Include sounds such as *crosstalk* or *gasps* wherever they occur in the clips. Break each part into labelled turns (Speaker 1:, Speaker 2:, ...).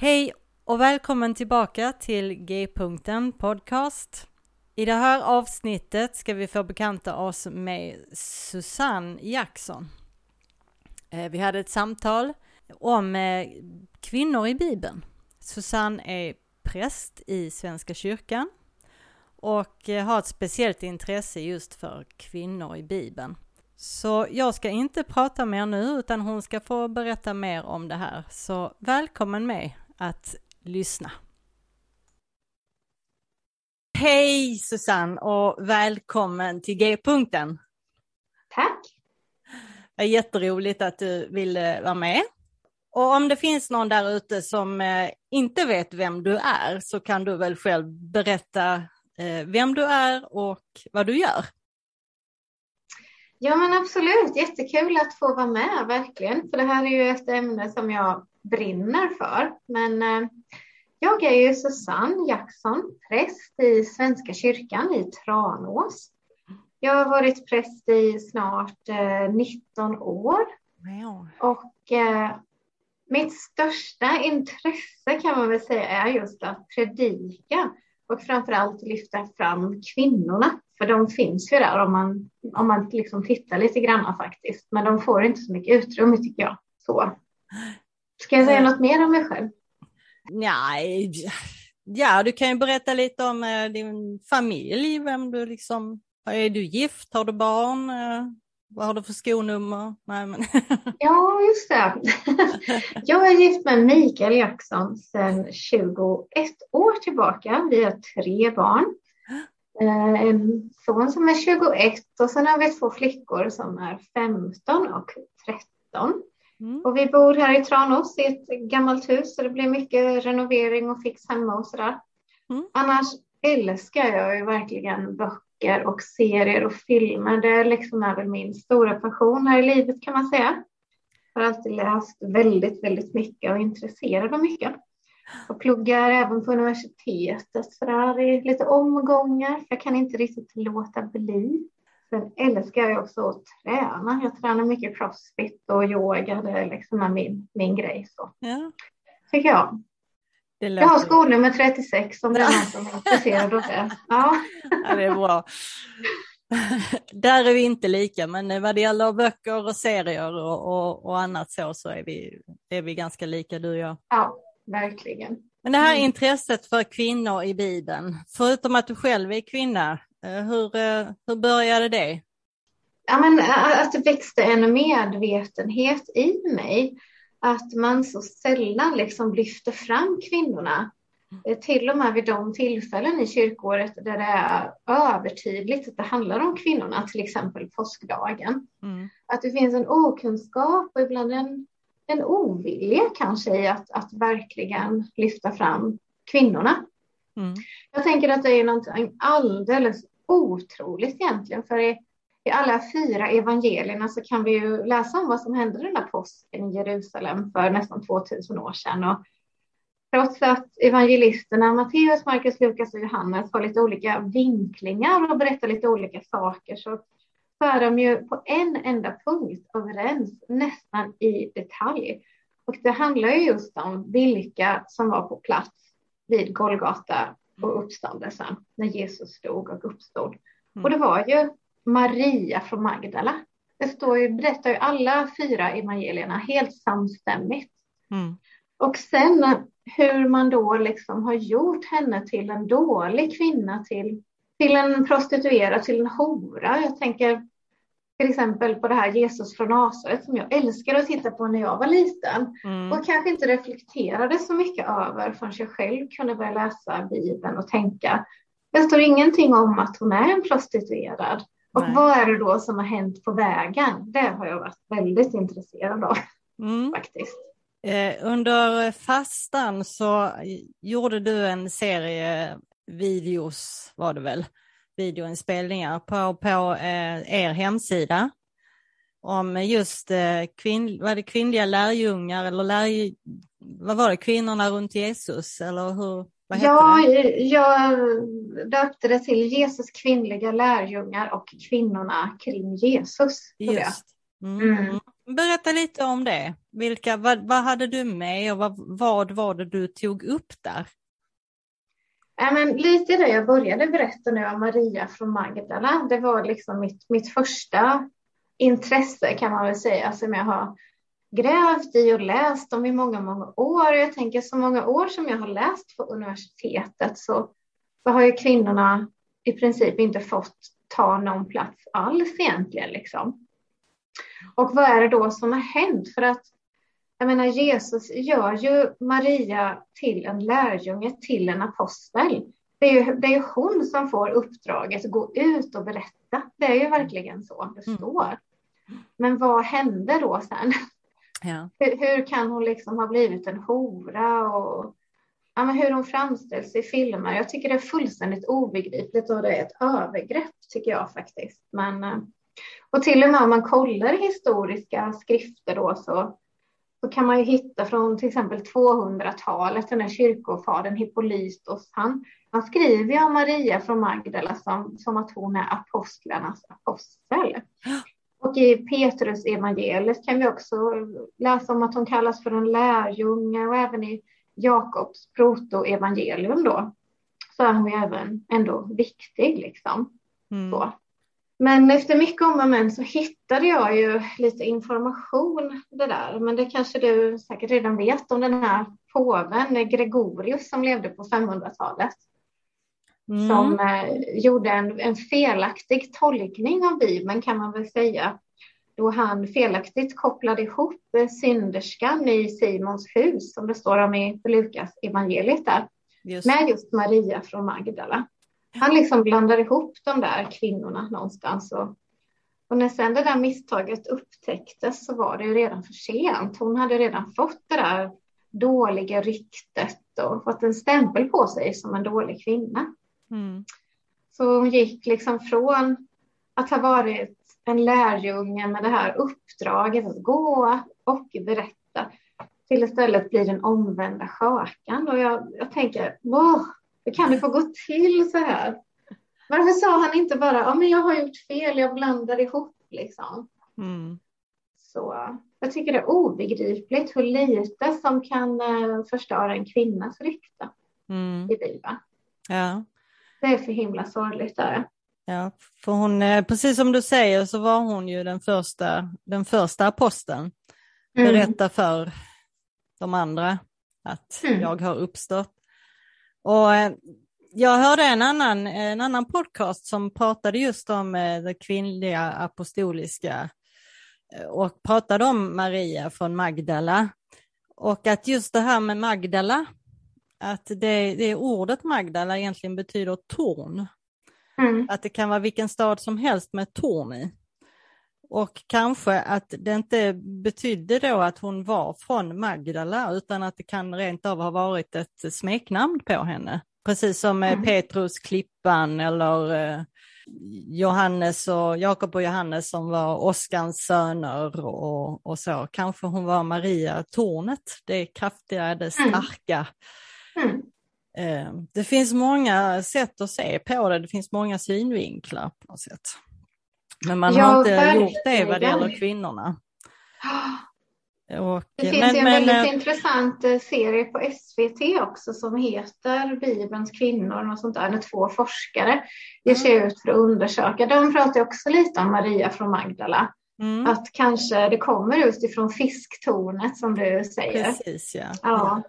Speaker 1: Hej och välkommen tillbaka till G-punkten podcast. I det här avsnittet ska vi få bekanta oss med Susanne Jackson. Eh, vi hade ett samtal om eh, kvinnor i Bibeln. Susanne är präst i Svenska kyrkan och eh, har ett speciellt intresse just för kvinnor i Bibeln. Så jag ska inte prata mer nu utan hon ska få berätta mer om det här. Så välkommen med att lyssna. Hej Susanne och välkommen till G-punkten.
Speaker 2: Tack.
Speaker 1: Det är jätteroligt att du ville vara med. Och om det finns någon där ute som eh, inte vet vem du är så kan du väl själv berätta eh, vem du är och vad du gör.
Speaker 2: Ja men absolut, jättekul att få vara med verkligen. För det här är ju ett ämne som jag brinner för. Men eh, jag är ju Susanne Jackson, präst i Svenska kyrkan i Tranås. Jag har varit präst i snart eh, 19 år.
Speaker 1: Wow.
Speaker 2: Och eh, mitt största intresse kan man väl säga är just att predika och framför allt lyfta fram kvinnorna. För de finns ju där om man, om man liksom tittar lite grann faktiskt. Men de får inte så mycket utrymme tycker jag. Så. Ska jag säga något mer om mig själv?
Speaker 1: Nej, ja du kan ju berätta lite om eh, din familj, vem du liksom, är du gift, har du barn? Eh, vad har du för skonummer? Nej, men... *laughs*
Speaker 2: ja, just det. *laughs* Jag är gift med Mikael Jackson sedan 21 år tillbaka. Vi har tre barn. Eh, en son som är 21 och sen har vi två flickor som är 15 och 13. Mm. Och vi bor här i Tranås i ett gammalt hus så det blir mycket renovering och fix hemma och sådär. Mm. Annars älskar jag ju verkligen böcker och serier och filmer. Det liksom är väl min stora passion här i livet kan man säga. Jag har alltid läst väldigt, väldigt mycket och är intresserad av mycket. Och pluggar även på universitetet så där i lite omgångar. Jag kan inte riktigt låta bli. Sen älskar jag också att träna. Jag tränar mycket crossfit och yoga. Det är liksom min, min grej. Så. Ja. Tycker jag. Jag har skolnummer 36 om det är någon som är intresserad av det. *laughs* Ja.
Speaker 1: ja, det är bra. *laughs* Där är vi inte lika, men vad det gäller böcker och serier och, och, och annat så, så är vi, är vi ganska lika du och jag.
Speaker 2: Ja, verkligen.
Speaker 1: Men det här mm. intresset för kvinnor i Bibeln, förutom att du själv är kvinna, hur, eh, hur började det?
Speaker 2: Ja, men eh, att det växte en medvetenhet i mig. Att man så sällan liksom lyfter fram kvinnorna. Till och med vid de tillfällen i kyrkåret där det är övertydligt att det handlar om kvinnorna, till exempel påskdagen. Mm. Att det finns en okunskap och ibland en, en ovilja kanske i att, att verkligen lyfta fram kvinnorna. Mm. Jag tänker att det är något alldeles otroligt egentligen, för i, i alla fyra evangelierna så kan vi ju läsa om vad som hände den där påsken i Jerusalem för nästan 2000 år sedan. Och trots att evangelisterna Matteus, Markus, Lukas och Johannes har lite olika vinklingar och berättar lite olika saker så är de ju på en enda punkt överens, nästan i detalj. Och det handlar ju just om vilka som var på plats vid Golgata och uppståndelsen, när Jesus stod och uppstod. Mm. Och det var ju Maria från Magdala. Det står ju, berättar ju alla fyra evangelierna helt samstämmigt. Mm. Och sen hur man då liksom har gjort henne till en dålig kvinna, till, till en prostituerad, till en hora. Jag tänker till exempel på det här Jesus från Nasaret som jag älskade att titta på när jag var liten mm. och kanske inte reflekterade så mycket över förrän jag själv kunde börja läsa Bibeln och tänka. Det står ingenting om att hon är en prostituerad. Och Nej. vad är det då som har hänt på vägen? Det har jag varit väldigt intresserad av mm. faktiskt.
Speaker 1: Eh, under fastan så gjorde du en serie videos var det väl? Videoinspelningar på, på eh, er hemsida om just eh, kvinn, var det kvinnliga lärjungar eller lär, vad var det, kvinnorna runt Jesus eller hur? Vad
Speaker 2: ja, det? jag döpte det till Jesus kvinnliga lärjungar och kvinnorna kring Jesus.
Speaker 1: Just. Mm. Mm. Berätta lite om det. Vilka, vad, vad hade du med och vad, vad var det du tog upp där?
Speaker 2: Men lite det jag började berätta nu om Maria från Magdala. Det var liksom mitt, mitt första intresse kan man väl säga som jag har grävt i och läst om i många, många år. Jag tänker så många år som jag har läst på universitetet så, så har ju kvinnorna i princip inte fått ta någon plats alls egentligen. Liksom. Och vad är det då som har hänt? För att jag menar, Jesus gör ju Maria till en lärjunge, till en apostel. Det är, ju, det är hon som får uppdraget att gå ut och berätta. Det är ju verkligen så det mm. står. Men vad hände då sen? Ja. Hur, hur, kan hon liksom ha blivit en hora och ja, men hur hon framställs i filmer? Jag tycker det är fullständigt obegripligt och det är ett övergrepp tycker jag faktiskt. Men, eh, och till och med om man kollar historiska skrifter då så så kan man ju hitta från till exempel 200-talet, den här kyrkofadern Hippolytos, han, han skriver ju om Maria från Magdala som, som att hon är apostlarnas apostel. *gasps* Och i Petrus evangeliet kan vi också läsa om att hon kallas för en lärjunge och även i Jakobs protoevangelium då så är hon ju även ändå viktig liksom. Mm. Så. Men efter mycket om och men så hittade jag ju lite information det där. Men det kanske du säkert redan vet om den här påven Gregorius som levde på 500-talet. Mm. Som eh, gjorde en, en felaktig tolkning av Bibeln kan man väl säga. Då han felaktigt kopplade ihop synderskan i Simons hus som det står om i Lukas evangeliet där. Just. Med just Maria från Magdala. Han liksom blandar ihop de där kvinnorna någonstans. Och, och när sen det där misstaget upptäcktes så var det ju redan för sent. Hon hade redan fått det där dåliga ryktet och fått en stämpel på sig som en dålig kvinna. Mm. Så hon gick liksom från att ha varit en lärjunge med det här uppdraget att gå och berätta till istället bli den omvända skökan. Och jag, jag tänker, wow, hur kan det få gå till så här? Varför sa han inte bara, ja men jag har gjort fel, jag blandar ihop liksom. Mm. Så jag tycker det är obegripligt hur lite som kan uh, förstöra en kvinnas rykte mm. i Bibeln. Ja. Det är för himla sorgligt. Där.
Speaker 1: Ja, för hon, eh, precis som du säger så var hon ju den första, den första aposteln. Mm. Berätta för de andra att mm. jag har uppstått. Och eh, jag hörde en annan, en annan podcast som pratade just om eh, det kvinnliga apostoliska eh, och pratade om Maria från Magdala. Och att just det här med Magdala, att det, det ordet Magdala egentligen betyder torn. Mm. Att det kan vara vilken stad som helst med torn i. Och kanske att det inte betydde då att hon var från Magdala utan att det kan rent av ha varit ett smeknamn på henne. Precis som mm. Petrus Klippan eller eh, Johannes och Jakob och Johannes som var Oskans söner och, och så. Kanske hon var Maria Tornet, det kraftiga, det mm. starka. Mm. Mm. Det finns många sätt att se på det, det finns många synvinklar på något sätt. Men man ja, har inte verkligen. gjort det vad det gäller kvinnorna.
Speaker 2: Och, det finns men, ju en men, väldigt äh, intressant eh, serie på SVT också som heter Bibelns kvinnor och sånt där, när två forskare ger sig mm. ut för att undersöka. De pratar också lite om Maria från Magdala. Mm. Att kanske det kommer just ifrån fisktornet som du säger.
Speaker 1: Precis, ja.
Speaker 2: ja.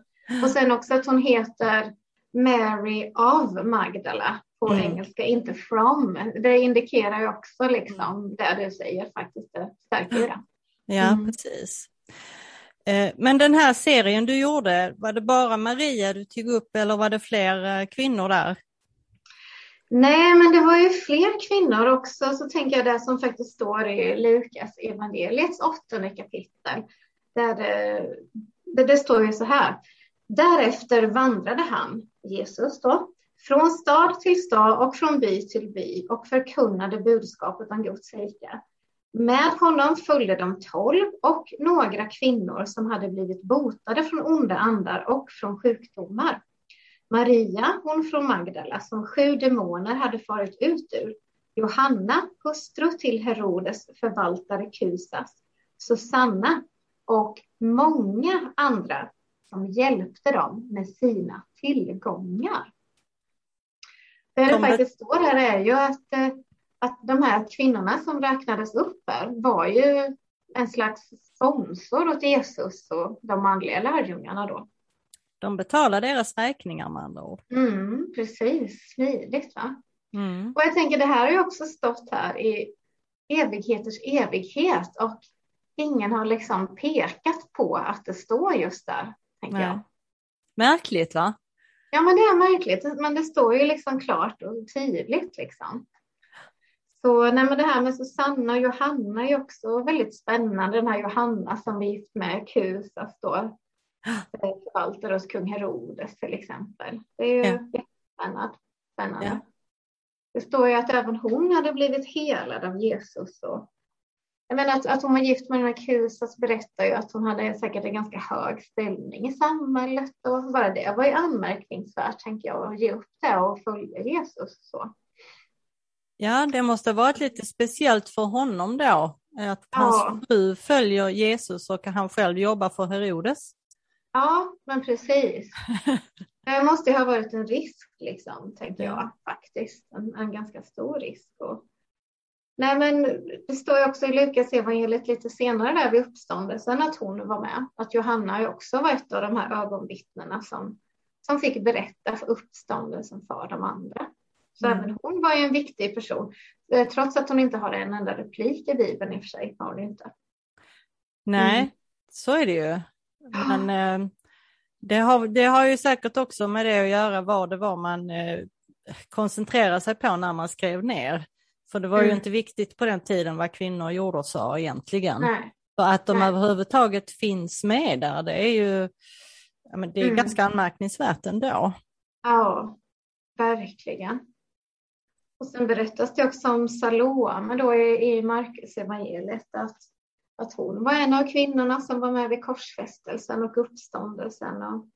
Speaker 2: Och sen också att hon heter Mary av Magdala på mm. engelska, inte from. Det indikerar ju också liksom mm. det du säger faktiskt, det stärker det.
Speaker 1: Ja, mm. precis. Eh, men den här serien du gjorde, var det bara Maria du tog upp eller var det fler eh, kvinnor där?
Speaker 2: Nej, men det var ju fler kvinnor också. Så tänker jag det som faktiskt står i Lukas evangeliets åttonde kapitel. Där det, där det står ju så här. Därefter vandrade han, Jesus då, från stad till stad och från by till by och förkunnade budskapet om Guds rike. Med honom följde de tolv och några kvinnor som hade blivit botade från onda andar och från sjukdomar. Maria, hon från Magdala, som sju demoner hade farit ut ur. Johanna, hustru till Herodes förvaltare Kusas. Susanna och många andra som hjälpte dem med sina tillgångar. Det det faktiskt står här är ju att, eh, att de här kvinnorna som räknades upp här var ju en slags sponsor åt Jesus och de manliga lärjungarna då.
Speaker 1: De betalar deras räkningar med andra ord.
Speaker 2: Mm, precis, smidigt va? Mm. Och jag tänker det här har ju också stått här i evigheters evighet och ingen har liksom pekat på att det står just där. Tänker jag.
Speaker 1: Märkligt va?
Speaker 2: Ja men det är märkligt, men det står ju liksom klart och tydligt liksom. Så nej, men det här med Susanna och Johanna är också väldigt spännande. Den här Johanna som är gift med Kusas då, eh, förvaltare hos kung Herodes till exempel. Det är ju ja. jättespännande. Spännande. Ja. Det står ju att även hon hade blivit helad av Jesus. Och, menar att, att hon var gift med den här Kusas berättar ju att hon hade säkert en ganska hög ställning i samhället och bara det var ju anmärkningsvärt tänker jag att ge upp det och följa Jesus. Så.
Speaker 1: Ja, det måste ha varit lite speciellt för honom då, att hans ja. fru följer Jesus och han själv jobbar för Herodes.
Speaker 2: Ja, men precis. *laughs* Det måste ha varit en risk, liksom, tänker jag faktiskt. En, en ganska stor risk. Och... Nej, men det står ju också i Lukas evangeliet lite senare där vid uppståndelsen att hon var med. Att Johanna också var ett av de här ögonvittnena som, som fick berätta för uppståndelsen för de andra. Så mm. även hon var ju en viktig person. Eh, trots att hon inte har en enda replik i Bibeln i och för sig. Har hon inte.
Speaker 1: Nej, mm. så är det ju. Men eh, det, har, det har ju säkert också med det att göra vad det var man eh, koncentrerade sig på när man skrev ner. För det var mm. ju inte viktigt på den tiden vad kvinnor gjorde och sa egentligen. Nej. För att de Nej. överhuvudtaget finns med där, det är ju ja, men det är mm. ganska anmärkningsvärt ändå.
Speaker 2: Ja, verkligen. Och sen berättas det också om Salome då i, i Markus evangeliet att, att hon var en av kvinnorna som var med vid korsfästelsen och uppståndelsen. Och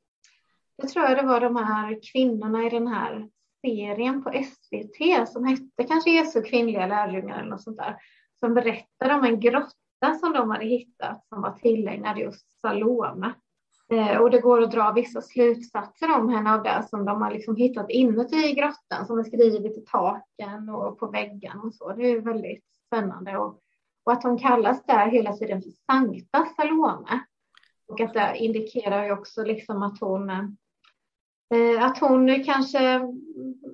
Speaker 2: jag tror det var de här kvinnorna i den här serien på SVT som hette kanske Jesu kvinnliga lärjungar eller något sånt där, som berättade om en grotta som de hade hittat som var tillägnad just Salome. Eh, och det går att dra vissa slutsatser om henne av det som de har liksom hittat inuti grottan som är skrivet i taken och på väggen och så. Det är väldigt spännande. Och, och att hon kallas där hela tiden för Sankta Salome. Och att det indikerar ju också liksom att hon eh, att hon kanske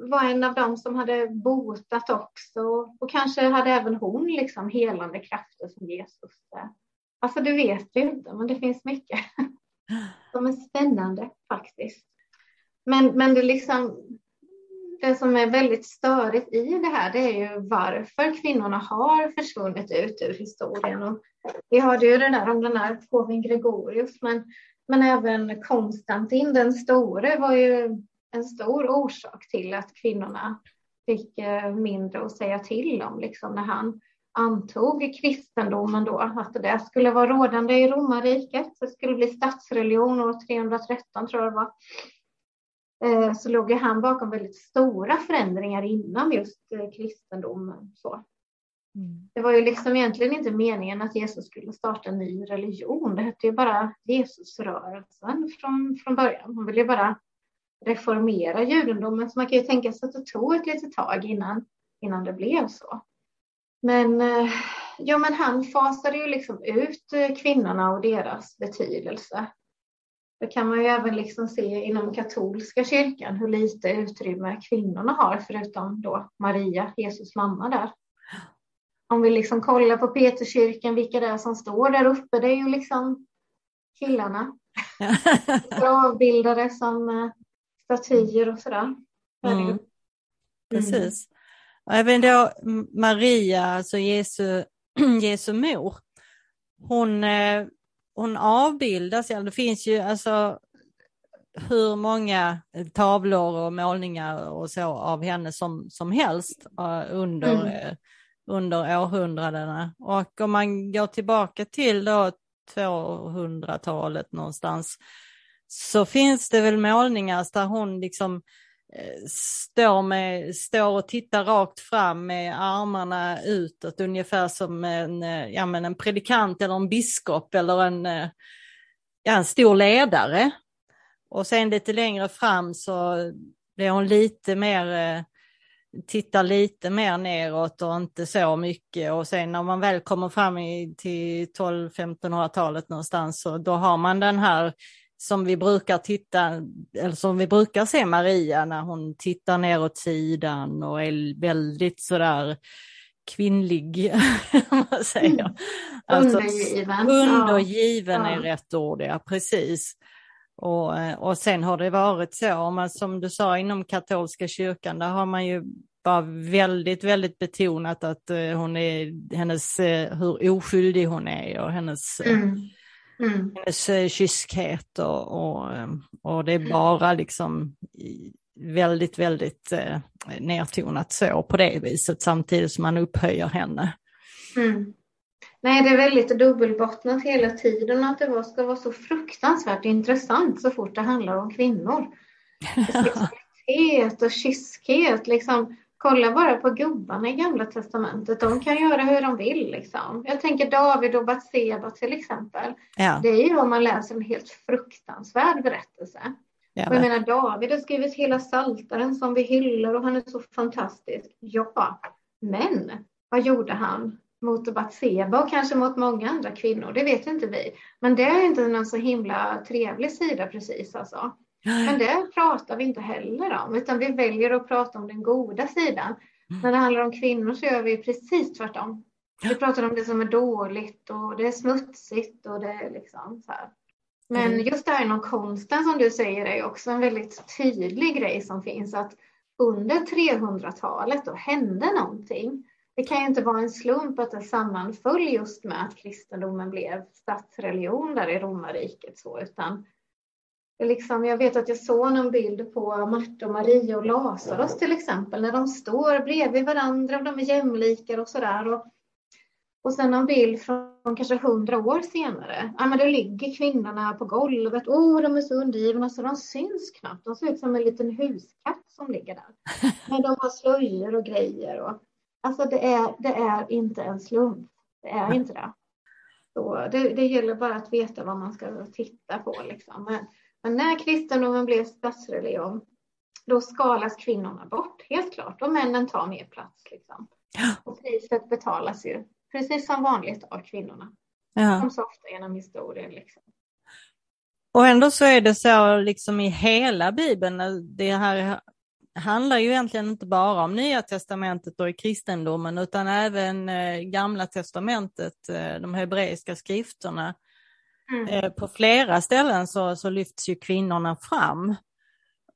Speaker 2: var en av dem som hade botat också och kanske hade även hon liksom helande krafter som Jesus. Alltså det vet vi inte, men det finns mycket. *gasps* som är spännande faktiskt. Men, men det, liksom, det som är väldigt störigt i det här det är ju varför kvinnorna har försvunnit ut ur historien. Och vi hörde ju det där om den här påven Gregorius men, men även Konstantin den store var ju en stor orsak till att kvinnorna fick eh, mindre att säga till om liksom när han antog kristendomen då, att det skulle vara rådande i romarriket. Det skulle bli statsreligion år 313 tror jag det var. Eh, så låg han bakom väldigt stora förändringar inom just eh, kristendomen. Så. Mm. Det var ju liksom egentligen inte meningen att Jesus skulle starta en ny religion. Det hette ju bara Jesusrörelsen från, från början. Han ville ju bara reformera judendomen. Så man kan ju tänka sig att det tog ett litet tag innan, innan det blev så. Men, eh, ja, men han fasade ju liksom ut eh, kvinnorna och deras betydelse. Det kan man ju även liksom se inom katolska kyrkan hur lite utrymme kvinnorna har förutom då Maria, Jesus mamma där. Om vi liksom kollar på Peterskyrkan, vilka det är som står där uppe, det är ju liksom killarna. *laughs* Avbildade som eh, statyer och sådär. Mm.
Speaker 1: Precis. Även då Maria, alltså Jesu, *clears throat* Jesu mor, hon, eh, hon avbildas, det finns ju alltså hur många tavlor och målningar och så av henne som, som helst eh, under, mm. Under århundradena. Och om man går tillbaka till då 200-talet någonstans så finns det väl målningar där hon liksom eh, står, med, står och tittar rakt fram med armarna utåt, ungefär som en, eh, ja, men en predikant eller en biskop eller en, eh, ja, en stor ledare. Och sen lite längre fram så blir hon lite mer tittar lite mer neråt och inte så mycket och sen när man väl kommer fram i, till 12-1500-talet någonstans så då har man den här som vi brukar titta, eller som vi brukar se Maria när hon tittar ner åt sidan och är väldigt sådär kvinnlig, *laughs* om man säger.
Speaker 2: Mm. Alltså, undergiven.
Speaker 1: Undergiven ja. är rätt ord, ja precis. Och, och sen har det varit så, man, som du sa inom katolska kyrkan, där har man ju bara väldigt, väldigt betonat att uh, hon är, hennes, uh, hur oskyldig hon är och hennes, mm. Mm. hennes kyskhet och, och, och det är bara liksom väldigt, väldigt nedtonat så på det viset samtidigt som man upphöjer henne.
Speaker 2: Mm. Nej, det är väldigt dubbelbottnat hela tiden att det ska vara så fruktansvärt intressant så fort det handlar om kvinnor. Sexualitet och kyskhet, liksom. Kolla bara på gubbarna i Gamla Testamentet. De kan göra hur de vill. Liksom. Jag tänker David och Batseba till exempel. Ja. Det är ju om man läser en helt fruktansvärd berättelse. Ja, jag menar David har skrivit hela Saltaren som vi hyllar och han är så fantastisk. Ja, men vad gjorde han mot Batseba och kanske mot många andra kvinnor? Det vet inte vi. Men det är inte någon så himla trevlig sida precis alltså. Men det pratar vi inte heller om, utan vi väljer att prata om den goda sidan. Mm. När det handlar om kvinnor så gör vi precis tvärtom. Vi pratar om det som är dåligt och det är smutsigt och det är liksom så här. Men mm. just det här inom konsten som du säger är också en väldigt tydlig grej som finns att under 300-talet då hände någonting. Det kan ju inte vara en slump att det sammanföll just med att kristendomen blev statsreligion där i romarriket så, utan Liksom, jag vet att jag såg någon bild på Marta och Maria och Lazarus till exempel, när de står bredvid varandra och de är jämlikar och sådär. Och, och sen en bild från kanske hundra år senare. Ja, men då ligger kvinnorna på golvet. Åh, oh, de är så undergivna så de syns knappt. De ser ut som en liten huskatt som ligger där. *laughs* Men de har slöjor och grejer. Och, alltså det är, det är inte en slump. Det är inte det. Så det, det gäller bara att veta vad man ska titta på. Liksom. Men, men när kristendomen blev statsreligion, då skalas kvinnorna bort, helt klart, och männen tar mer plats. Liksom. Och priset betalas ju, precis som vanligt, av kvinnorna. Ja. Som så ofta genom historien. Liksom.
Speaker 1: Och ändå så är det så liksom i hela Bibeln, det här handlar ju egentligen inte bara om Nya Testamentet och i kristendomen, utan även eh, Gamla Testamentet, eh, de hebreiska skrifterna. Mm. Eh, på flera ställen så, så lyfts ju kvinnorna fram.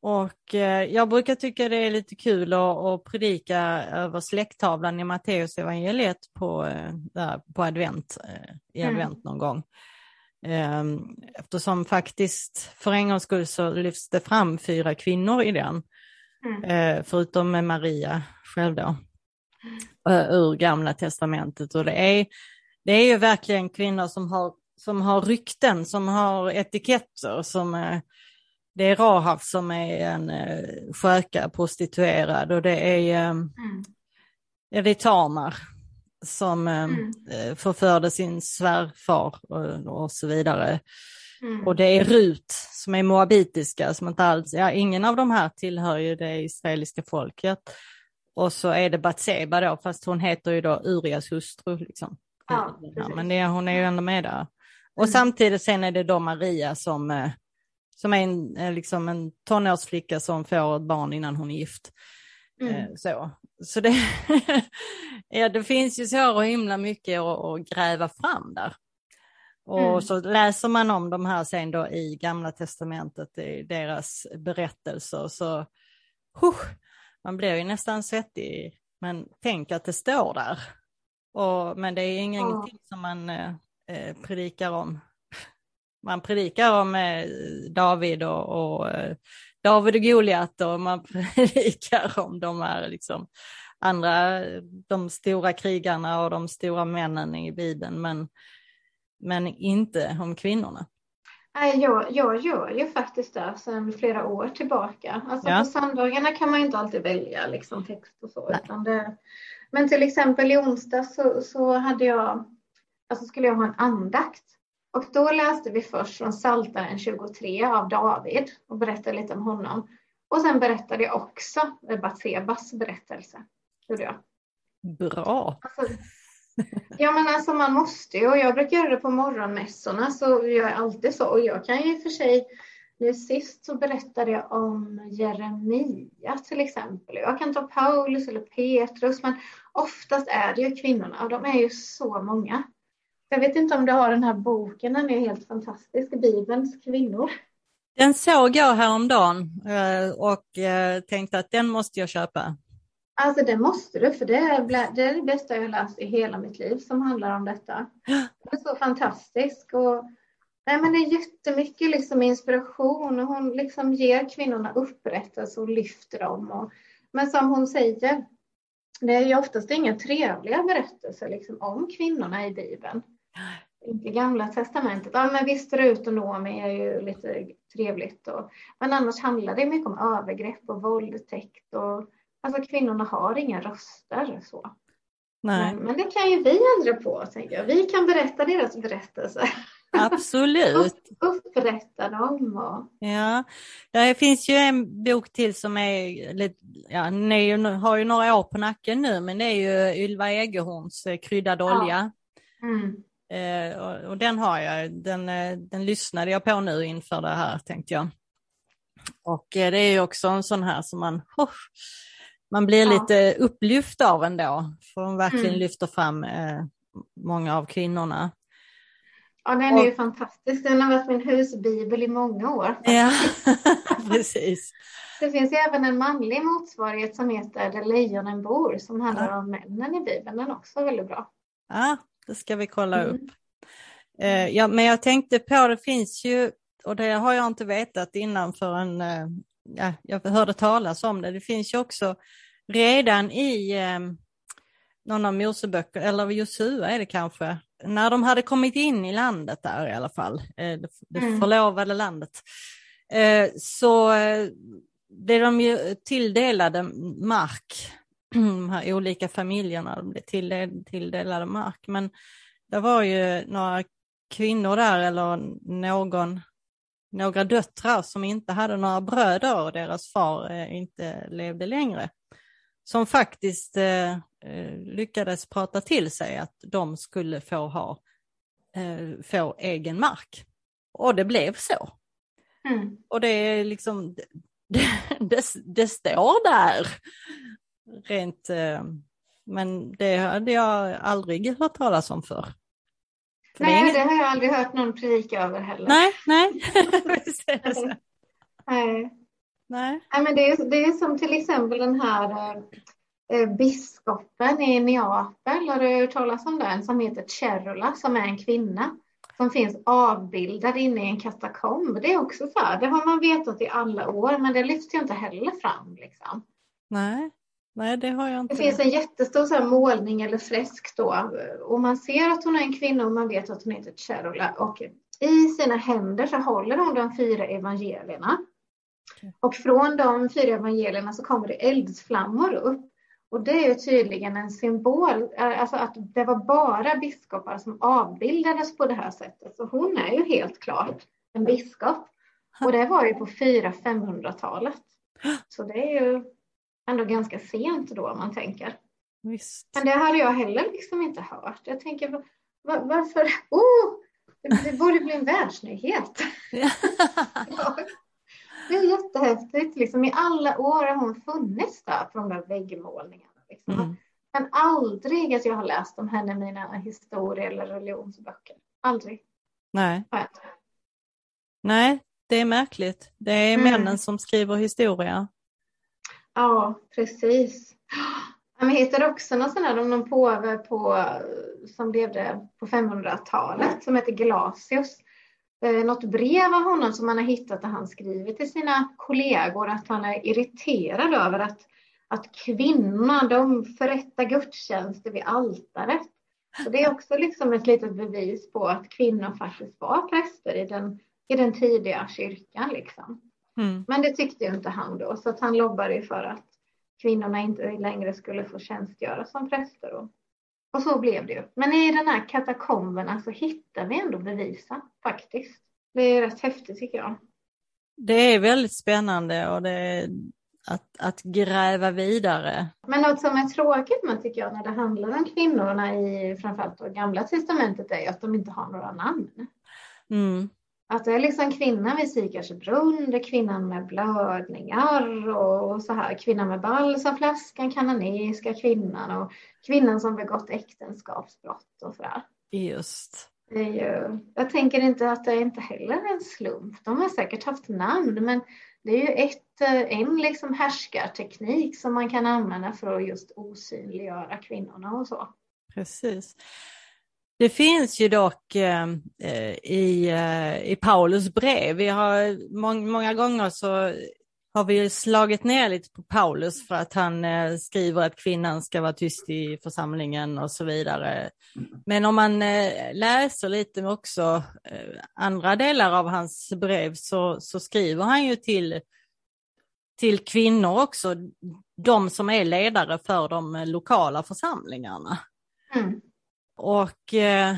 Speaker 1: Och eh, jag brukar tycka det är lite kul att, att predika över släkttavlan i Matteus evangeliet på, eh, där, på advent, i mm. advent någon gång. Ehm, eftersom faktiskt för en gångs skull så lyfts det fram fyra kvinnor i den. Mm. Förutom med Maria själv då. Mm. Ur gamla testamentet. Och det är, det är ju verkligen kvinnor som har som har rykten, som har etiketter. Som, eh, det är Rahab som är en eh, sköka, prostituerad och det är, eh, mm. det är Tamar som mm. förförde sin svärfar och, och så vidare. Mm. Och det är Rut som är moabitiska, som inte alls, ja ingen av de här tillhör ju det israeliska folket. Och så är det Batseba då, fast hon heter ju då Urias hustru. Liksom. Ja, men det, hon är ju ändå med där. Och mm. samtidigt sen är det då Maria som, eh, som är en, eh, liksom en tonårsflicka som får ett barn innan hon är gift. Mm. Eh, så, så det, *laughs* ja, det finns ju så himla mycket att, att gräva fram där. Och mm. så läser man om de här sen då i Gamla Testamentet, i deras berättelser, så huh, man blir ju nästan svettig. Men tänk att det står där. Och, men det är ingenting som man eh, predikar om. Man predikar om eh, David och, och eh, David och Goliat och man *laughs* predikar om de här liksom andra, de stora krigarna och de stora männen i Bibeln, men, men inte om kvinnorna.
Speaker 2: Nej, jag, jag gör ju faktiskt det sedan flera år tillbaka. Alltså
Speaker 1: Ja.
Speaker 2: på söndagarna kan man ju inte alltid välja liksom, text och så. Det, men till exempel i onsdag så, så hade jag, alltså skulle jag ha en andakt. Och då läste vi först från Psaltaren 23 av David och berättade lite om honom. Och sen berättade jag också Batsebas berättelse. Gjorde jag.
Speaker 1: Bra.
Speaker 2: Alltså, ja men alltså man måste ju och jag brukar göra det på morgonmässorna så jag är alltid så och jag kan ju i och för sig nu sist så berättade jag om Jeremia till exempel. Jag kan ta Paulus eller Petrus men oftast är det ju kvinnorna och de är ju så många. Jag vet inte om du har den här boken, den är helt fantastisk, Bibelns kvinnor.
Speaker 1: Den såg jag häromdagen eh, och eh, tänkte att den måste jag köpa.
Speaker 2: Alltså det måste du, för det är, det är det bästa jag har läst i hela mitt liv som handlar om detta. Det är så fantastisk och nej, men det är jättemycket liksom inspiration och hon liksom ger kvinnorna upprättelse och lyfter dem. Och, men som hon säger, det är ju oftast inga trevliga berättelser liksom om kvinnorna i Bibeln. Inte Gamla Testamentet. Ja, men visst Rut och Noomi är ju lite trevligt. Och, men annars handlar det mycket om övergrepp och våldtäkt. Och, alltså kvinnorna har inga röster. Så.
Speaker 1: Nej,
Speaker 2: Men, men det kan ju vi ändra på, tänker jag. Vi kan berätta deras berättelser.
Speaker 1: absolut. *laughs*
Speaker 2: Upprätta dem. Och,
Speaker 1: Ja, det finns ju en bok till som är lite, ja, ju, har ju några år på nacken nu, men det är ju Ylva Egerhorns eh, Kryddad
Speaker 2: Ja.
Speaker 1: olja.
Speaker 2: mm,
Speaker 1: Eh, och, och den har jag, den, eh, den lyssnade jag på nu inför det här tänkte jag. Och eh, det är ju också en sån här som man, *laughs* oh, man blir
Speaker 2: Ja.
Speaker 1: lite upplyft av ändå, för de verkligen
Speaker 2: Mm.
Speaker 1: lyfter fram eh, många av kvinnorna.
Speaker 2: ja, den är ju fantastisk. Den har varit min husbibel i många år.
Speaker 1: Ja, *laughs* precis.
Speaker 2: Det finns ju även en manlig motsvarighet som heter Där lejonen bor som handlar om männen i Bibeln. Den är också väldigt bra.
Speaker 1: Ja, det ska vi kolla
Speaker 2: Mm.
Speaker 1: upp. Eh, ja, men jag tänkte på, det finns ju, och det har jag inte vetat innan förrän eh, ja, jag hörde talas om det, det finns ju också redan i eh, någon av Moseböcker, eller Josua är det kanske, när de hade kommit in i landet där i alla fall, eh, det, det
Speaker 2: Mm.
Speaker 1: förlovade landet, eh, så eh, blev de ju tilldelade mark, *clears throat* de här olika familjerna, de blev tilldel- tilldelade mark, men det var ju några kvinnor där eller någon, några döttrar som inte hade några bröder och deras far eh, inte levde längre. Som faktiskt eh, eh, lyckades prata till sig att de skulle få ha eh, få egen mark. Och det blev så.
Speaker 2: Mm.
Speaker 1: Och det är liksom, *laughs* det, det, det står där. Rent, men det hade jag aldrig hört talas om förr. För det
Speaker 2: Nej,
Speaker 1: ingen-
Speaker 2: det har jag aldrig hört någon predika över heller.
Speaker 1: nej, nej. *laughs* Det.
Speaker 2: Nej.
Speaker 1: nej.
Speaker 2: Nej, men det, är, det är som till exempel den här eh, eh, biskopen i Neapel. Har du hört talas om den? Som heter Cherula, som är en kvinna. Som finns avbildad inne i en katakomb. Det är också så här, det har man vetat i alla år, men det lyfts ju inte heller fram. Liksom.
Speaker 1: nej, nej, det har jag inte.
Speaker 2: Det finns en jättestor så målning eller fresk då och man ser att hon är en kvinna och man vet att hon heter Cherula och i sina händer så håller hon de fyra evangelierna. Och från de fyra evangelierna så kommer det eldsflammor upp. Och det är ju tydligen en symbol, eh, alltså att det var bara biskopar som avbildades på det här sättet. Så hon är ju helt klart en biskop. Och det var ju på 400-500-talet. *gasps* Så det är ju ändå ganska sent då om man tänker.
Speaker 1: Visst.
Speaker 2: Men det hade jag heller liksom inte hört. Jag tänker, va- va- varför? Oh, det, det borde bli en världsnyhet. Ja. *laughs* Det är jättehäftigt. Liksom, I alla år har hon funnits där på de där väggmålningarna. Liksom.
Speaker 1: Mm.
Speaker 2: Men aldrig att jag har läst om henne i mina historie eller religionsböcker. Aldrig.
Speaker 1: Nej, nej, det är märkligt. Det är
Speaker 2: Mm.
Speaker 1: männen som skriver historia.
Speaker 2: Ja, precis. Jag hittade också någon sån här, om någon påve på, som levde på 500-talet som heter Gelasius. Eh, något brev av honom som man har hittat där han skriver till sina kollegor att han är irriterad över att, att kvinnorna de förrättar gudstjänster vid altaret. Så det är också liksom ett litet bevis på att kvinnor faktiskt var präster i den i den tidiga kyrkan liksom. Mm. Men det tyckte ju inte han då, så att han lobbade för att kvinnorna inte längre skulle få tjänstgöra som präster. Och, och så blev det ju. Men i den här katakomberna så hittar vi ändå bevisen faktiskt. Det är rätt häftigt tycker jag.
Speaker 1: Det är väldigt spännande och det att, att gräva vidare.
Speaker 2: Men något som är tråkigt med tycker jag när det handlar om kvinnorna i framförallt det gamla testamentet är att de inte har några namn. Mm. Att det är liksom kvinnan vid Sikardsbrunn, det är kvinnan med blödningar och så här, kvinnan med balsamflaskan, kananeiska kvinnan och kvinnan som begått äktenskapsbrott och så där.
Speaker 1: Just.
Speaker 2: Det är ju, jag tänker inte att det inte heller är en slump. De har säkert haft namn, men det är ju ett, en liksom härskarteknik som man kan använda för att just osynliggöra kvinnorna och så.
Speaker 1: Precis. Det finns ju dock eh, eh, i, eh, i Paulus brev, vi har må många gånger så har vi slagit ner lite på Paulus för att han eh, skriver att kvinnan ska vara tyst i församlingen och så vidare. Men om man eh, läser lite också eh, andra delar av hans brev så, så skriver han ju till, till kvinnor också, de som är ledare för de lokala församlingarna. Mm. Och, eh,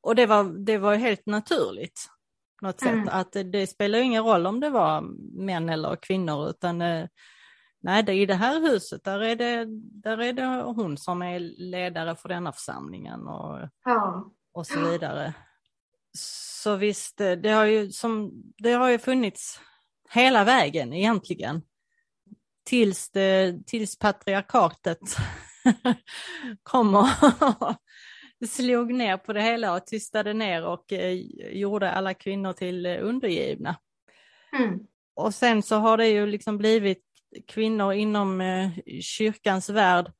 Speaker 1: och det, var, det var helt naturligt något sätt. Mm. Att det, det, spelar ingen roll om det var män eller kvinnor utan eh, nej, det, i det här huset där är, det, där är det hon som är ledare för denna församlingen och, ja. och så vidare. Så visst, eh, det har, ju som, det har ju funnits hela vägen egentligen. Tills, det, tills patriarkatet *laughs* kommer slog ner på det hela och tystade ner och eh, gjorde alla kvinnor till eh, undergivna. Mm. Och sen så har det ju liksom blivit kvinnor inom eh, kyrkans värld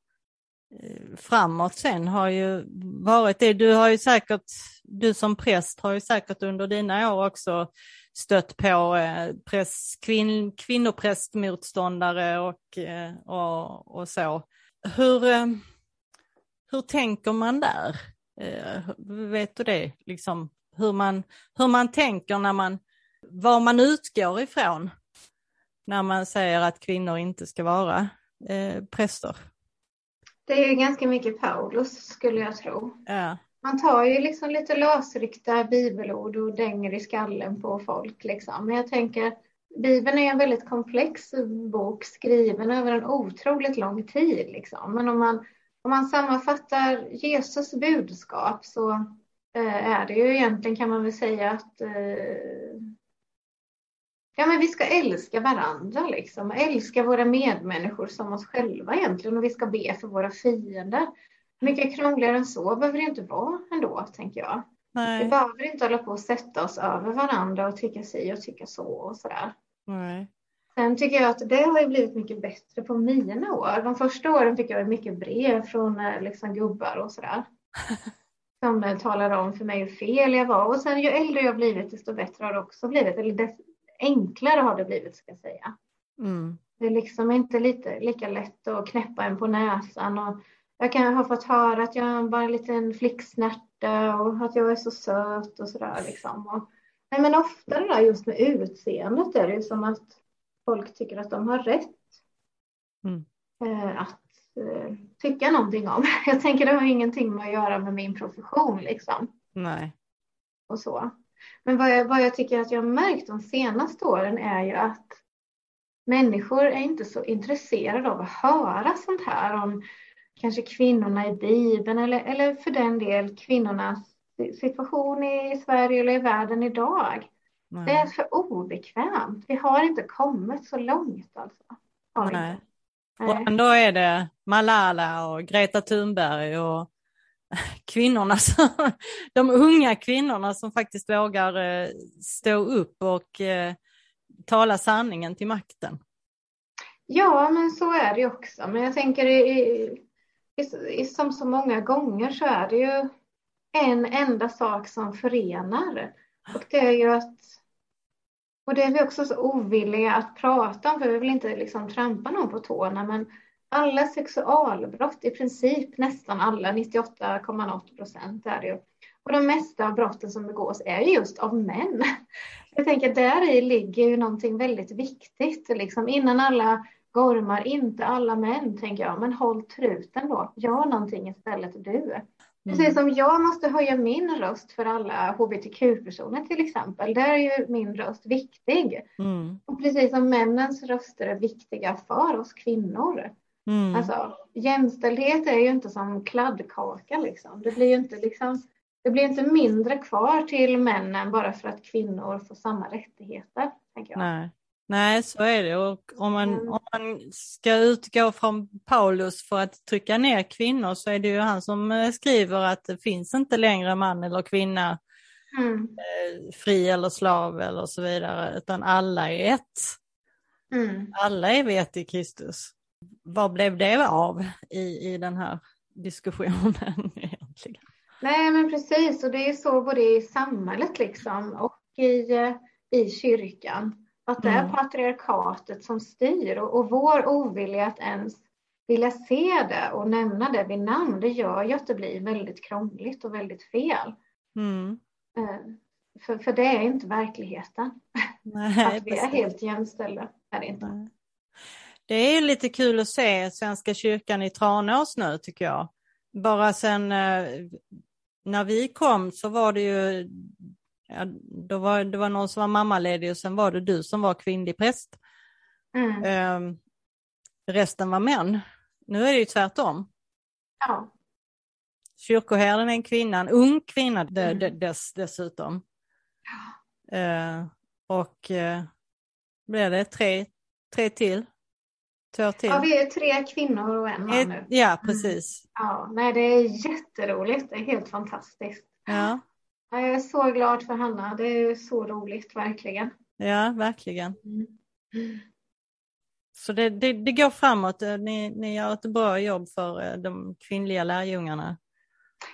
Speaker 1: eh, framåt sen har ju varit det. Du har ju säkert, du som präst har ju säkert under dina år också stött på eh, press, kvinn, kvinnoprästmotståndare och, och, och så. Hur, hur tänker man där? Eh, vet du det? Liksom, hur, man, hur man tänker när man, var man utgår ifrån när man säger att kvinnor inte ska vara eh, präster?
Speaker 2: Det är ganska mycket Paulus skulle jag tro.
Speaker 1: Ja.
Speaker 2: Man tar ju liksom lite lösryckta bibelord och dänger i skallen på folk. Liksom. Men jag tänker, Bibeln är en väldigt komplex bok skriven över en otroligt lång tid. Liksom. Men om man om man sammanfattar Jesus budskap så eh, är det ju egentligen kan man väl säga att eh, ja, men vi ska älska varandra liksom. Älska våra medmänniskor som oss själva egentligen och vi ska be för våra fiender. Mycket krångligare än så behöver det inte vara ändå, tänker jag. Nej. Vi behöver inte hålla på och sätta oss över varandra och tycka si och tycka så och sådär.
Speaker 1: Nej.
Speaker 2: Sen tycker jag att det har blivit mycket bättre på mina år. De första åren fick jag mycket brev från eh, liksom, gubbar och sådär. *laughs* Som eh, talade om för mig hur fel jag var. Och sen ju äldre jag blivit desto bättre har det också blivit. Eller desto enklare har det blivit ska jag säga.
Speaker 1: Mm.
Speaker 2: Det är liksom inte lite, lika lätt att knäppa en på näsan. Och jag kan ha fått höra att jag är bara en liten flicksnärta och att jag är så söt och sådär. Liksom. Och, nej, men ofta det där just med utseendet är det ju som att folk tycker att de har rätt
Speaker 1: mm.
Speaker 2: Eh, att eh, tycka någonting om. *laughs* Jag tänker det har ingenting med att göra med min profession liksom.
Speaker 1: Nej.
Speaker 2: Och så. Men vad jag, vad jag tycker att jag har märkt de senaste åren är ju att människor är inte så intresserade av att höra sånt här om kanske kvinnorna i Bibeln eller, eller för den del kvinnornas situation i Sverige eller i världen idag. Nej. Det är för obekvämt. Vi har inte kommit så långt alltså.
Speaker 1: Nej. Och ändå är det Malala och Greta Thunberg och *laughs* kvinnorna, som, *laughs* de unga kvinnorna som faktiskt vågar eh, stå upp och eh, tala sanningen till makten.
Speaker 2: Ja, men så är det också. Men jag tänker i, i, i, som så många gånger så är det ju en enda sak som förenar. Och det är ju att och det är vi också så ovilliga att prata om, för vi vill inte liksom trampa någon på tårna. Men alla sexualbrott, i princip nästan alla, 98,8 procent är det ju, Och de mesta av brotten som begås är just av män. Jag tänker att där i ligger ju någonting väldigt viktigt. Liksom innan alla gormar, inte alla män, tänker jag, men håll truten då. Gör någonting istället du. Precis mm. som jag måste höja min röst för alla hbtq-personer till exempel. Där är ju min röst viktig. Mm. Och precis som männens röster är viktiga för oss kvinnor. Mm. Alltså, jämställdhet är ju inte som kladdkaka liksom. Det blir ju inte liksom det blir inte mindre kvar till männen bara för att kvinnor får samma rättigheter. Tänker jag.
Speaker 1: Nej. Nej, så är det. Och om man, om man ska utgå från Paulus för att trycka ner kvinnor så är det ju han som eh, skriver att det finns inte längre man eller kvinna, mm. Eh, fri eller slav eller så vidare, utan alla är ett. Mm. Alla är vi ett i Kristus. Vad blev det av i, i den här diskussionen *laughs* egentligen?
Speaker 2: Nej, men precis, och det är så både i samhället liksom och i, eh, i kyrkan. Att det är patriarkatet som styr och, och vår ovilja att ens vilja se det och nämna det vid namn, det gör ju att det blir väldigt krångligt och väldigt fel. Mm. Eh, för, för det är inte verkligheten. *laughs* Nej, att vi är helt jämställda är det inte.
Speaker 1: Det är lite kul att se Svenska kyrkan i Tranås nu tycker jag. Bara sen eh, när vi kom så var det ju ja, då var, det var någon som var mammaledig och sen var det du som var kvinnlig präst. Mm. Eh, resten var män. Nu är det ju tvärtom.
Speaker 2: Ja.
Speaker 1: Kyrkoherden är en kvinna, en ung kvinna mm. dess, dessutom. Ja. Eh, och eh, blir det tre, tre till? Två till?
Speaker 2: Ja, vi är tre kvinnor och en man nu.
Speaker 1: Ja, precis.
Speaker 2: Mm. Ja, nej, det är jätteroligt. Det är helt fantastiskt.
Speaker 1: Ja.
Speaker 2: Jag är så glad för Hanna. Det är så roligt, verkligen.
Speaker 1: Ja, verkligen. Mm. Så det, det, det, går framåt. Ni, ni gör ett bra jobb för eh, de kvinnliga lärjungarna.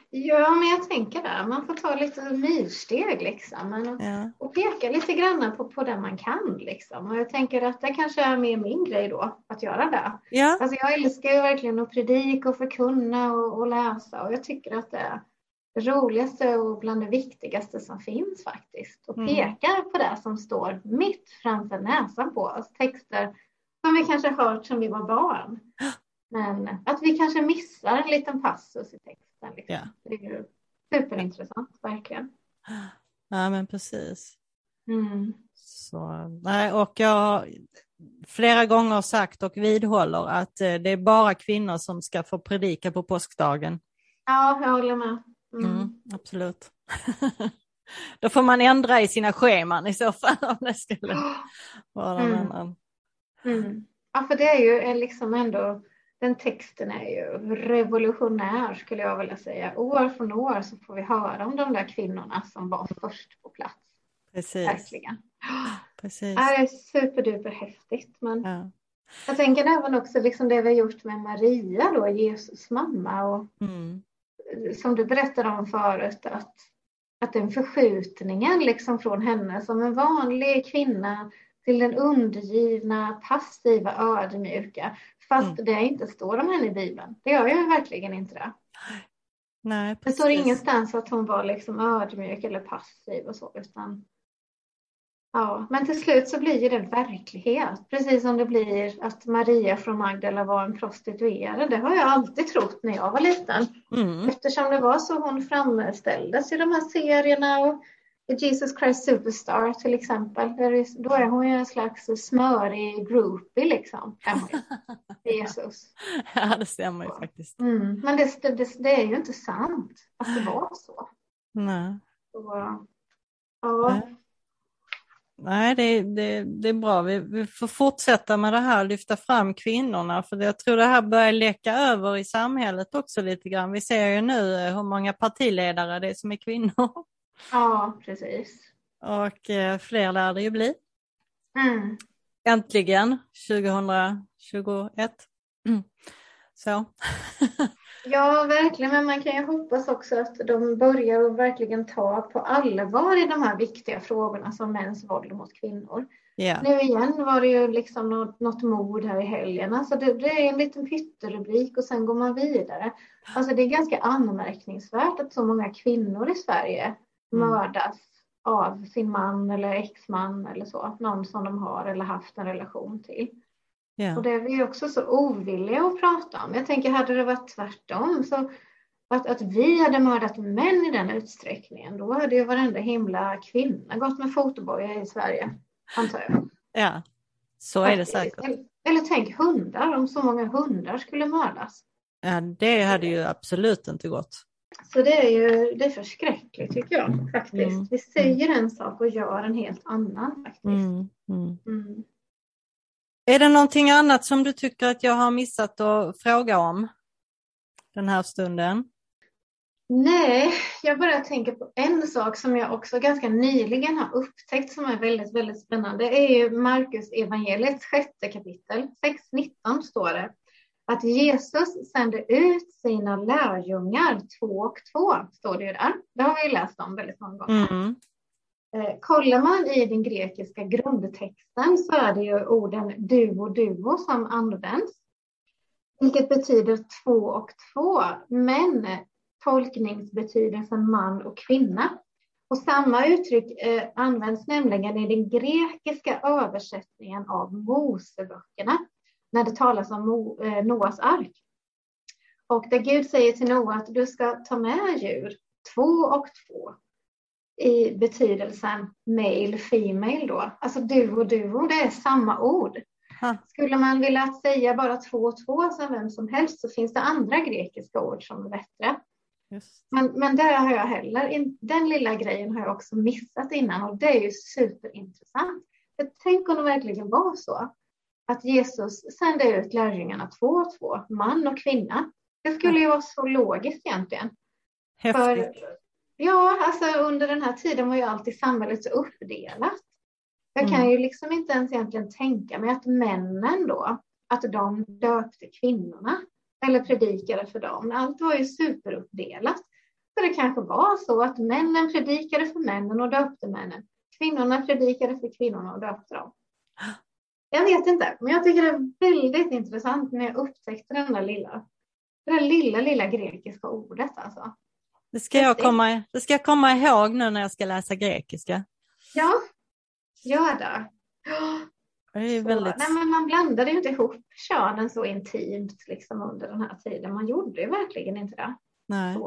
Speaker 2: Ja, men jag tänker där. Man får ta lite myrsteg liksom. Men, ja. Och peka lite grann på, på det man kan liksom. Och jag tänker att det kanske är mer min grej då, att göra det.
Speaker 1: Ja.
Speaker 2: Alltså jag älskar ju verkligen att predika och förkunna och, och läsa och jag tycker att det det roligaste och bland det viktigaste som finns faktiskt och mm. pekar på det som står mitt framför näsan på oss. Texter som vi kanske hört sedan vi var barn. Men att vi kanske missar en liten passus i texten. Liksom.
Speaker 1: Yeah.
Speaker 2: Det är ju superintressant, verkligen.
Speaker 1: Ja, men precis.
Speaker 2: Mm.
Speaker 1: Så, nej, och jag har flera gånger sagt och vidhåller att eh, det är bara kvinnor som ska få predika på påskdagen.
Speaker 2: Ja, jag håller med.
Speaker 1: Mm. Mm, absolut. *laughs* Då får man ändra i sina scheman i så fall *laughs* om det skulle *gasps* vara någon mm. annan.
Speaker 2: Mm. Ja, för det är ju liksom ändå, den texten är ju revolutionär skulle jag vilja säga. År från år så får vi höra om de där kvinnorna som var först på plats.
Speaker 1: Precis.
Speaker 2: Verkligen. *gasps*
Speaker 1: Precis.
Speaker 2: Det är superduper häftigt. Men ja. jag tänker även också liksom det vi har gjort med Maria då, Jesus mamma. Och
Speaker 1: mm
Speaker 2: som du berättade om förut, att, att den förskjutningen liksom från henne som en vanlig kvinna till den undergivna, passiva, ödmjuka. Fast mm. det inte står om henne i Bibeln. Det gör ju verkligen inte det.
Speaker 1: Nej,
Speaker 2: Det står ingenstans att hon var liksom ödmjuk eller passiv och så, utan Ja, men till slut så blir ju det verklighet. Precis som det blir att Maria från Magdala var en prostituerad. Det har jag alltid trott när jag var liten.
Speaker 1: Mm.
Speaker 2: Eftersom det var så hon framställdes i de här serierna. Och Jesus Christ Superstar till exempel. Då är hon ju en slags smörig groupie liksom. *laughs* Jesus.
Speaker 1: Ja, det stämmer ju faktiskt.
Speaker 2: Mm. Men det, det, det, är ju inte sant att det var så.
Speaker 1: Nej.
Speaker 2: Så, ja.
Speaker 1: Nej, det, det, det är bra. Vi, vi, får fortsätta med det här, lyfta fram kvinnorna, för jag tror det här börjar läcka över i samhället också lite grann. Vi ser ju nu eh, hur många partiledare det är som är kvinnor.
Speaker 2: Ja, precis.
Speaker 1: Och eh, fler lär det ju bli.
Speaker 2: Mm.
Speaker 1: Äntligen 2021. Mm. Så. *laughs*
Speaker 2: Ja, verkligen. Men man kan ju hoppas också att de börjar och verkligen ta på allvar i de här viktiga frågorna som mäns våld mot kvinnor.
Speaker 1: Ja.
Speaker 2: Nu igen var det ju liksom något, något mord här i helgen. Alltså det, det är en liten pytterubrik och sen går man vidare. Alltså det är ganska anmärkningsvärt att så många kvinnor i Sverige
Speaker 1: Mm.
Speaker 2: mördas av sin man eller exman eller så. Någon som de har eller haft en relation till.
Speaker 1: Ja.
Speaker 2: Och det är vi också så ovilliga att prata om. Jag tänker, hade det varit tvärtom, så att, att vi hade mördat män i den utsträckningen, då hade ju varenda himla kvinna gått med fotboja i Sverige, antar jag.
Speaker 1: ja, så är det säkert.
Speaker 2: Eller, eller tänk hundar, om så många hundar skulle mördas.
Speaker 1: Ja, det hade ju absolut inte gått.
Speaker 2: Så det är ju det är förskräckligt tycker jag faktiskt.
Speaker 1: Mm.
Speaker 2: Vi säger en sak och gör en helt annan faktiskt.
Speaker 1: Mm. Mm. Är det någonting annat som du tycker att jag har missat att fråga om den här stunden?
Speaker 2: Nej, jag bara tänker på en sak som jag också ganska nyligen har upptäckt som är väldigt, väldigt spännande. Det är ju Markus evangeliets sjätte kapitel. 6.19 står det att Jesus sände ut sina lärjungar två och två, står det ju där. Det har vi läst om väldigt många gånger.
Speaker 1: Mm.
Speaker 2: Eh, kollar man i den grekiska grundtexten så är det ju orden 'duo-duo' som används. Vilket betyder två och två, men tolkningsbetydelsen man och kvinna. Och samma uttryck eh, används nämligen i den grekiska översättningen av Moseböckerna när det talas om Mo, eh, Noas ark. Och där Gud säger till Noa att du ska ta med djur, två och två i betydelsen male, female då. Alltså du och duo, det är samma ord.
Speaker 1: Ha.
Speaker 2: Skulle man vilja säga bara två och två som vem som helst så finns det andra grekiska ord som är bättre.
Speaker 1: Just.
Speaker 2: Men, men det har jag heller, den lilla grejen har jag också missat innan och det är ju superintressant. För tänk om det verkligen var så att Jesus sände ut lärjungarna två och två, man och kvinna. Det skulle ju vara så logiskt egentligen.
Speaker 1: Häftigt.
Speaker 2: För, ja, alltså under den här tiden var ju alltid samhället så uppdelat. Jag kan
Speaker 1: Mm.
Speaker 2: ju liksom inte ens egentligen tänka mig att männen då, att de döpte kvinnorna eller predikade för dem. Allt var ju superuppdelat. Så det kanske var så att männen predikade för männen och döpte männen. Kvinnorna predikade för kvinnorna och döpte dem. Jag vet inte, men jag tycker det är väldigt intressant när jag upptäckte den där lilla, det där lilla, lilla grekiska ordet alltså.
Speaker 1: Det ska, jag komma, det ska jag komma ihåg nu när jag ska läsa grekiska.
Speaker 2: Ja, gör det.
Speaker 1: Det är
Speaker 2: Så,
Speaker 1: väldigt...
Speaker 2: nej, men man blandade ju inte ihop könen så intimt liksom under den här tiden. Man gjorde ju verkligen inte det.
Speaker 1: Nej.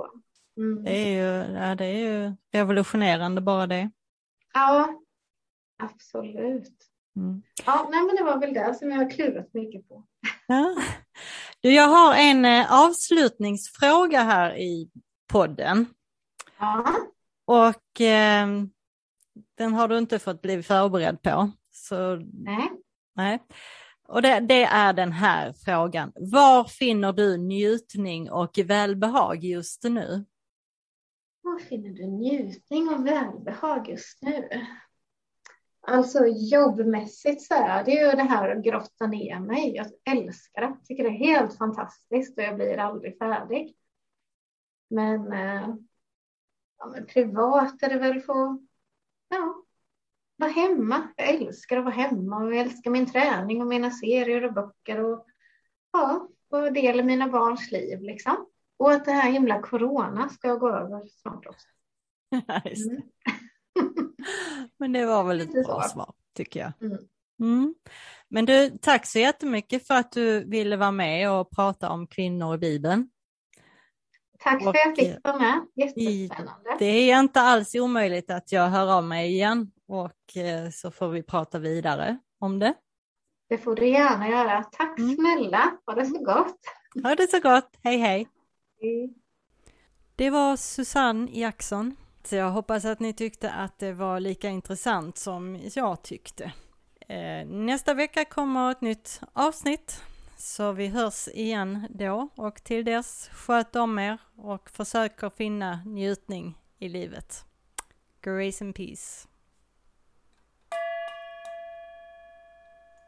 Speaker 2: Mm.
Speaker 1: det är ju, ja, det är ju revolutionerande bara det.
Speaker 2: Ja, absolut.
Speaker 1: Mm.
Speaker 2: Ja, nej, men det var väl det som jag har klurat mycket på.
Speaker 1: Ja. Du, jag har en eh, avslutningsfråga här i podden.
Speaker 2: Ja,
Speaker 1: Och eh, den har du inte fått bli förberedd på. Så
Speaker 2: nej.
Speaker 1: nej. Och det, det är den här frågan. Var finner du njutning och välbehag just nu?
Speaker 2: Var finner du njutning och välbehag just nu? Alltså jobbmässigt så är det ju det här att grotta ner mig. Jag älskar det. Jag tycker det är helt fantastiskt och jag blir aldrig färdig. Men, eh, ja, men privat är det väl få ja, vara hemma. Jag älskar att vara hemma och jag älskar min träning och mina serier och böcker och ja, vara del i mina barns liv liksom. Och att det här himla corona ska gå över snart också. *laughs* Mm. *laughs*
Speaker 1: Men det var väl ett bra svar tycker jag.
Speaker 2: Mm.
Speaker 1: Mm. Men du, tack så jättemycket för att du ville vara med och prata om kvinnor i Bibeln.
Speaker 2: Tack för att jag fick vara med. Jättespännande.
Speaker 1: Det är inte alls omöjligt att jag hör av mig igen och eh, så får vi prata vidare om det.
Speaker 2: Det får du gärna göra. Tack
Speaker 1: Mm.
Speaker 2: snälla. Ha det så gott.
Speaker 1: Ha det så gott, hej hej!
Speaker 2: Hej.
Speaker 1: Det var Susanne Jackson. Så jag hoppas att ni tyckte att det var lika intressant som jag tyckte. Eh, Nästa vecka kommer ett nytt avsnitt. Så vi hörs igen då och till dess sköt om er och försök att finna njutning i livet. Grace and peace.